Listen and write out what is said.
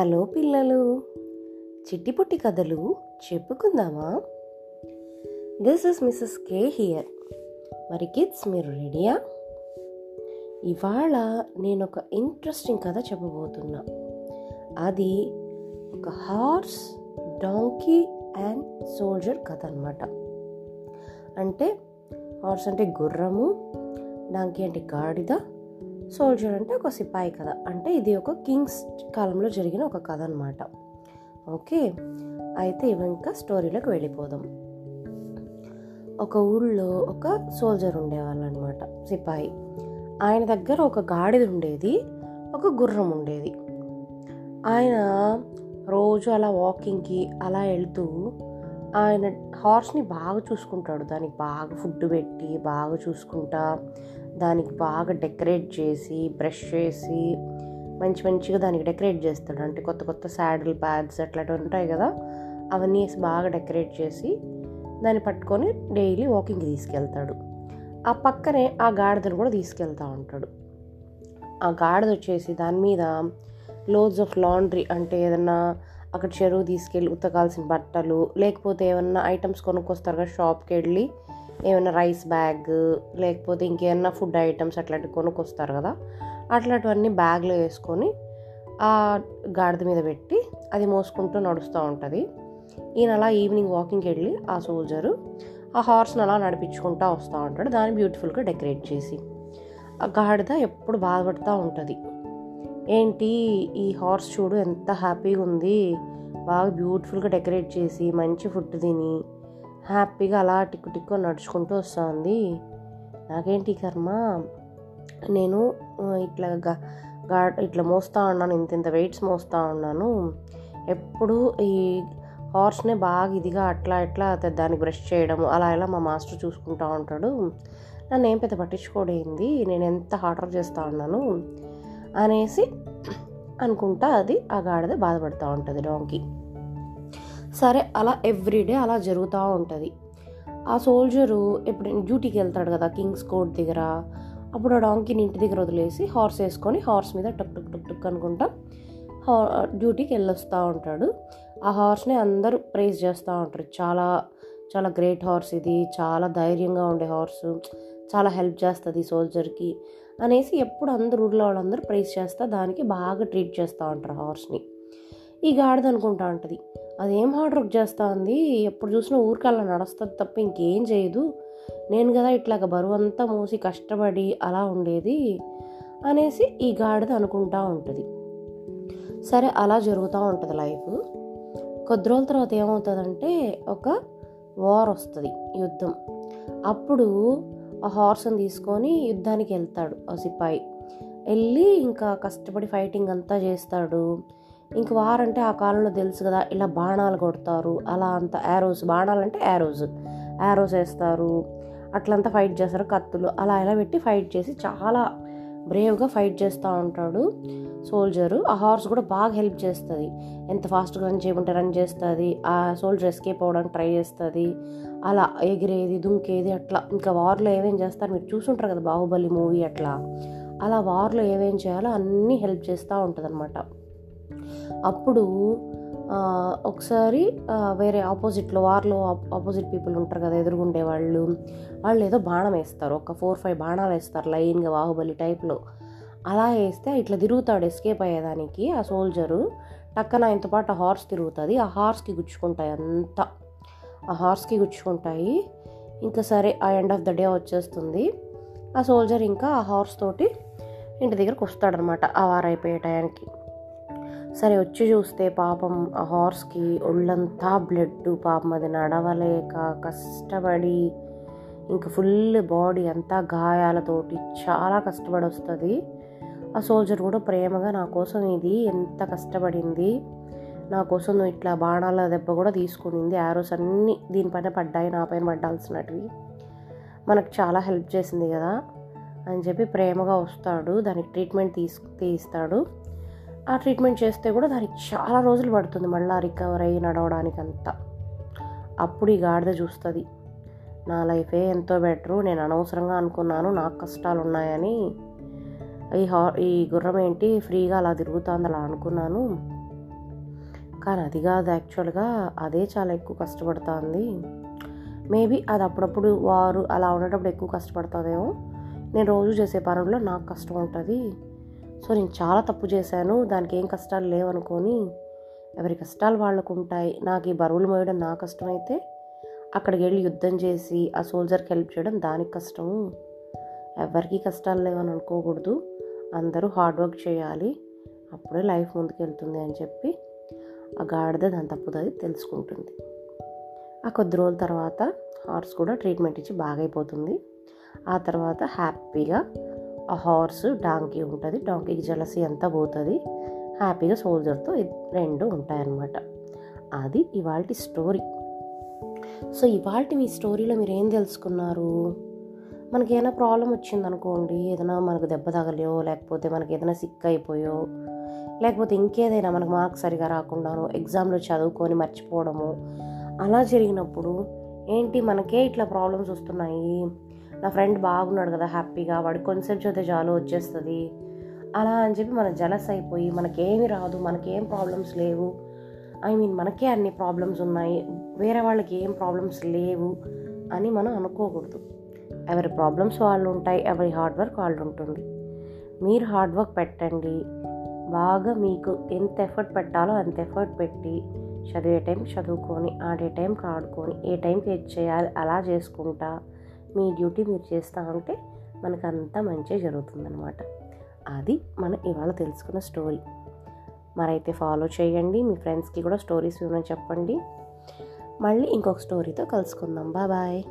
Hello పిల్లలు. చిట్టిపుట్టి కథలు చెప్పుకుందామా? This is Mrs K here మరి కిడ్స్ మీరు రెడీయా ఇవాళ నేను ఒక ఇంట్రెస్టింగ్ కథ చెప్పబోతున్నా. అది ఒక హార్స్ డాంకీ అండ్ సోల్జర్ కథ అనమాట అంటే హార్స్ అంటే గుర్రము డాంకీ అంటే గాడిద సోల్జర్ అంటే ఒక సిపాయి కథ. అంటే ఇది ఒక కింగ్స్ కాలంలో జరిగిన ఒక కథ అనమాట ఓకే? అయితే ఇంకా స్టోరీలోకి వెళ్ళిపోదాం. ఒక ఊళ్ళో ఒక సోల్జర్ ఉండేవాళ్ళు అనమాట సిపాయి. ఆయన దగ్గర ఒక గాడిద ఉండేది ఒక గుర్రం ఉండేది. ఆయన రోజు అలా వాకింగ్కి అలా వెళ్తూ ఆయన హార్స్ని బాగా చూసుకుంటాడు. దానికి బాగా ఫుడ్ పెట్టి బాగా చూసుకుంటా దానికి బాగా డెకరేట్ చేసి బ్రష్ చేసి మంచి మంచిగా దానికి డెకరేట్ చేస్తాడు. అంటే కొత్త కొత్త శాడిల్ ప్యాడ్స్ అట్లాంటివి ఉంటాయి కదా అవన్నీ వేసి బాగా డెకరేట్ చేసి దాన్ని పట్టుకొని డైలీ వాకింగ్కి తీసుకెళ్తాడు. ఆ పక్కనే ఆ గాడిదను కూడా తీసుకెళ్తా ఉంటాడు. ఆ గాడిద వచ్చేసి దాని మీద లోడ్స్ ఆఫ్ లాండ్రీ అంటే ఏదన్నా అక్కడ చెరువు తీసుకెళ్ళి ఉతకాల్సిన బట్టలు లేకపోతే ఏమన్నా ఐటమ్స్ కొనుక్కొస్తారు కదా షాప్కి వెళ్ళి ఏమైనా రైస్ బ్యాగ్ లేకపోతే ఇంకేమన్నా ఫుడ్ ఐటమ్స్ అట్లాంటివి కొనుక్కొస్తారు కదా అట్లాంటివన్నీ బ్యాగ్లో వేసుకొని ఆ గాడిద మీద పెట్టి అది మోసుకుంటూ నడుస్తూ ఉంటుంది. ఈయన అలా ఈవినింగ్ వాకింగ్కి వెళ్ళి ఆ సోల్జరు ఆ హార్స్ని అలా నడిపించుకుంటూ వస్తూ ఉంటాడు. దాన్ని బ్యూటిఫుల్గా డెకరేట్ చేసి ఆ గాడిద ఎప్పుడు బాధపడుతూ ఉంటుంది. ఏంటి ఈ హార్స్ చూడు ఎంత హ్యాపీగా ఉంది. బాగా బ్యూటిఫుల్గా డెకరేట్ చేసి మంచి ఫుడ్ తిని హ్యాపీగా అలా టిక్కు టిక్కు నడుచుకుంటూ వస్తుంది. నాకేంటి కర్మ? నేను ఇట్లా గా ఇట్లా మోస్తూ ఉన్నాను ఇంత ఇంత వెయిట్స్ మోస్తూ ఉన్నాను. ఎప్పుడు ఈ హార్స్నే బాగా ఇదిగా అట్లా ఇట్లా దాన్ని బ్రష్ చేయడం అలా ఇలా మా మాస్టర్ చూసుకుంటూ ఉంటాడు. నన్ను ఏం పెద్ద పట్టించుకోడేంది నేను ఎంత హార్డర్ చేస్తూ ఉన్నాను? అనేసి అనుకుంటా అది ఆ గాడిద బాధపడుతూ ఉంటుంది డాంకి సరే అలా ఎవ్రీడే అలా జరుగుతూ ఉంటుంది. ఆ సోల్జరు ఎప్పుడు డ్యూటీకి వెళ్తాడు కదా కింగ్స్ కోర్ట్ దగ్గర అప్పుడు ఆ డాంకీని ఇంటి దగ్గర వదిలేసి హార్స్ వేసుకొని హార్స్ మీద టక్ టక్ టక్ టక్ అనుకుంటా డ్యూటీకి వెళ్ళొస్తూ ఉంటాడు. ఆ హార్స్ని అందరూ ప్రైజ్ చేస్తూ ఉంటారు. చాలా చాలా గ్రేట్ హార్స్ ఇది చాలా ధైర్యంగా ఉండే హార్స్ చాలా హెల్ప్ చేస్తుంది సోల్జర్కి అనేసి ఎప్పుడు అందరు ఊర్లో వాళ్ళందరూ ప్రైజ్ చేస్తా దానికి బాగా ట్రీట్ చేస్తూ ఉంటారు హార్స్ని ఈ గాడిద అనుకుంటా ఉంటుంది అదేం హార్డ్ వర్క్ చేస్తూ ఉంది ఎప్పుడు చూసినా ఊరికి అలా నడుస్తుంది తప్ప ఇంకేం చేయదు. నేను కదా ఇట్లాగ బరువు అంతా మూసి కష్టపడి అలా ఉండేది అనేసి ఈ గాడిద అనుకుంటా ఉంటుంది. సరే అలా జరుగుతూ ఉంటుంది లైఫ్ కొద్ది రోజుల తర్వాత ఏమవుతుందంటే ఒక వార్ వస్తుంది యుద్ధం. అప్పుడు ఆ హార్స్ని తీసుకొని యుద్ధానికి వెళ్తాడు ఆ సిపాయి. వెళ్ళి ఇంకా కష్టపడి ఫైటింగ్ అంతా చేస్తాడు. ఇంక వారంటే ఆ కాలంలో తెలుసు కదా ఇలా బాణాలు కొడతారు. అలా అంత యారోస్ బాణాలు అంటే యారోస్ యారోస్ వేస్తారు. అట్లంతా ఫైట్ చేస్తారు కత్తులు. అలా ఇలా పెట్టి ఫైట్ చేసి చాలా బ్రేవ్గా ఫైట్ చేస్తూ ఉంటాడు సోల్జరు ఆ హార్స్ కూడా బాగా హెల్ప్ చేస్తుంది. ఎంత ఫాస్ట్గా రన్ చేయమంటే రన్ చేస్తుంది. ఆ సోల్జర్ ఎస్కేప్ అవ్వడానికి ట్రై చేస్తుంది. అలా ఎగిరేది దుంకేది అట్లా. ఇంకా వార్లో ఏమేం చేస్తారు మీరు చూసుంటారు కదా బాహుబలి మూవీ అట్లా. అలా వార్లో ఏమేం చేయాలో అన్నీ హెల్ప్ చేస్తూ ఉంటుంది అనమాట అప్పుడు ఒకసారి వేరే ఆపోజిట్లో వార్లో ఆపోజిట్ పీపుల్ ఉంటారు కదా ఎదురుగుండే వాళ్ళు. వాళ్ళు ఏదో బాణం వేస్తారు ఒక ఫోర్ ఫైవ్ బాణాలు వేస్తారు లైన్గా బాహుబలి టైప్లో. అలా వేస్తే ఇట్లా తిరుగుతాడు ఎస్కేప్ అయ్యేదానికి ఆ సోల్జరు. టక్కన ఆయనతో పాటు హార్స్ తిరుగుతుంది. ఆ హార్స్కి గుచ్చుకుంటాయి అంతా. ఆ హార్స్కి గుచ్చుకుంటాయి. ఇంకా సరే ఆ ఎండ్ ఆఫ్ ద డే వచ్చేస్తుంది. ఆ సోల్జర్ ఇంకా ఆ హార్స్ తోటి ఇంటి దగ్గరకు వస్తాడనమాట ఆ వారైపోయే టయానికి సరే వచ్చి చూస్తే పాపం ఆ హార్స్కి ఒళ్ళంతా బ్లడ్ పాపం అది నడవలేక కష్టపడి ఇంక ఫుల్ బాడీ అంతా గాయాలతోటి చాలా కష్టపడి వస్తుంది ఆ సోల్జర్ కూడా ప్రేమగా నా కోసం ఇది ఎంత కష్టపడింది నా కోసం నువ్వు ఇట్లా బాణాల దెబ్బ కూడా తీసుకునింది యారోస్ అన్నీ దీనిపైన పడ్డాయి నా పైన పడ్డాల్సినవి మనకు చాలా హెల్ప్ చేసింది కదా అని చెప్పి ప్రేమగా వస్తాడు దానికి ట్రీట్మెంట్ తీసు తీస్తాడు. ఆ ట్రీట్మెంట్ చేస్తే కూడా దానికి చాలా రోజులు పడుతుంది మళ్ళీ రికవర్ అయ్యి నడవడానికి అంతా అప్పుడు ఈ గాడిద చూస్తుంది. నా లైఫే ఎంతో బెటరు నేను అనవసరంగా అనుకున్నాను నాకు కష్టాలు ఉన్నాయని ఈ హా ఈ గుర్రం ఏంటి? ఫ్రీగా అలా తిరుగుతుంది అలా అనుకున్నాను. కానీ అది కాదు యాక్చువల్గా అదే చాలా ఎక్కువ కష్టపడుతుంది. మేబీ అది అప్పుడప్పుడు వారు అలా ఉండేటప్పుడు ఎక్కువ కష్టపడుతుందేమో నేను రోజు చేసే పనుల్లో నాకు కష్టం ఉంటుంది. సో నేను చాలా తప్పు చేశాను దానికి ఏం కష్టాలు లేవనుకొని ఎవరి కష్టాలు వాళ్ళకు ఉంటాయి నాకు ఈ బరువులు మోయడం నా కష్టమైతే అక్కడికి వెళ్ళి యుద్ధం చేసి ఆ సోల్జర్కి హెల్ప్ చేయడం దానికి కష్టము. ఎవరికి కష్టాలు లేవని అనుకోకూడదు అందరూ హార్డ్ వర్క్ చేయాలి అప్పుడే లైఫ్ ముందుకెళ్తుంది అని చెప్పి ఆ గాడిద దాని తప్పుతుంది తెలుసుకుంటుంది. ఆ కొద్ది రోజుల తర్వాత హార్స్ కూడా ట్రీట్మెంట్ ఇచ్చి బాగైపోతుంది. ఆ తర్వాత హ్యాపీగా హార్స్ డాంకీ ఉంటుంది. డాంకీకి జలసి అంతా పోతుంది. హ్యాపీగా సోల్జర్తో రెండు ఉంటాయన్నమాట. అది ఇవాళ స్టోరీ. సో ఇవాళ మీ స్టోరీలో మీరు ఏం తెలుసుకున్నారు? మనకి ఏదైనా ప్రాబ్లం వచ్చిందనుకోండి ఏదైనా మనకు దెబ్బ తగలియో లేకపోతే మనకి ఏదైనా సిక్ అయిపోయో లేకపోతే ఇంకేదైనా మనకు మార్క్స్ సరిగా రాకుండానో ఎగ్జామ్లో చదువుకొని మర్చిపోవడము అలా జరిగినప్పుడు ఏంటి మనకే ఇట్లా ప్రాబ్లమ్స్ వస్తున్నాయి? నా ఫ్రెండ్ బాగున్నాడు కదా హ్యాపీగా. వాడికి కొంతసేపు చూస్తే చాలు వచ్చేస్తుంది. అలా అని చెప్పి మన జలస్ అయిపోయి మనకేమి రాదు మనకేం ప్రాబ్లమ్స్ లేవు. ఐ మీన్ మనకే అన్ని ప్రాబ్లమ్స్ ఉన్నాయి. వేరే వాళ్ళకి ఏం ప్రాబ్లమ్స్ లేవు అని మనం అనుకోకూడదు. ఎవరి ప్రాబ్లమ్స్ వాళ్ళు ఉంటాయి ఎవరి హార్డ్ వర్క్ వాళ్ళు ఉంటుంది. మీరు హార్డ్ వర్క్ పెట్టండి. బాగా మీకు ఎంత ఎఫర్ట్ పెట్టాలో అంత ఎఫర్ట్ పెట్టి చదివే టైం చదువుకొని ఆడే టైంకి ఆడుకొని ఏ టైంకి ఏది చేయాలి అలా చేసుకుంటా. మీ డ్యూటీ మీరు చేస్తూ ఉంటే మనకు మంచి మంచిగా జరుగుతుందనమాట అది మనం ఇవాళ తెలుసుకున్న స్టోరీ. మరైతే ఫాలో చేయండి మీ ఫ్రెండ్స్కి కూడా స్టోరీస్ వినని చెప్పండి. మళ్ళీ ఇంకొక స్టోరీతో కలుసుకుందాం. బాయ్.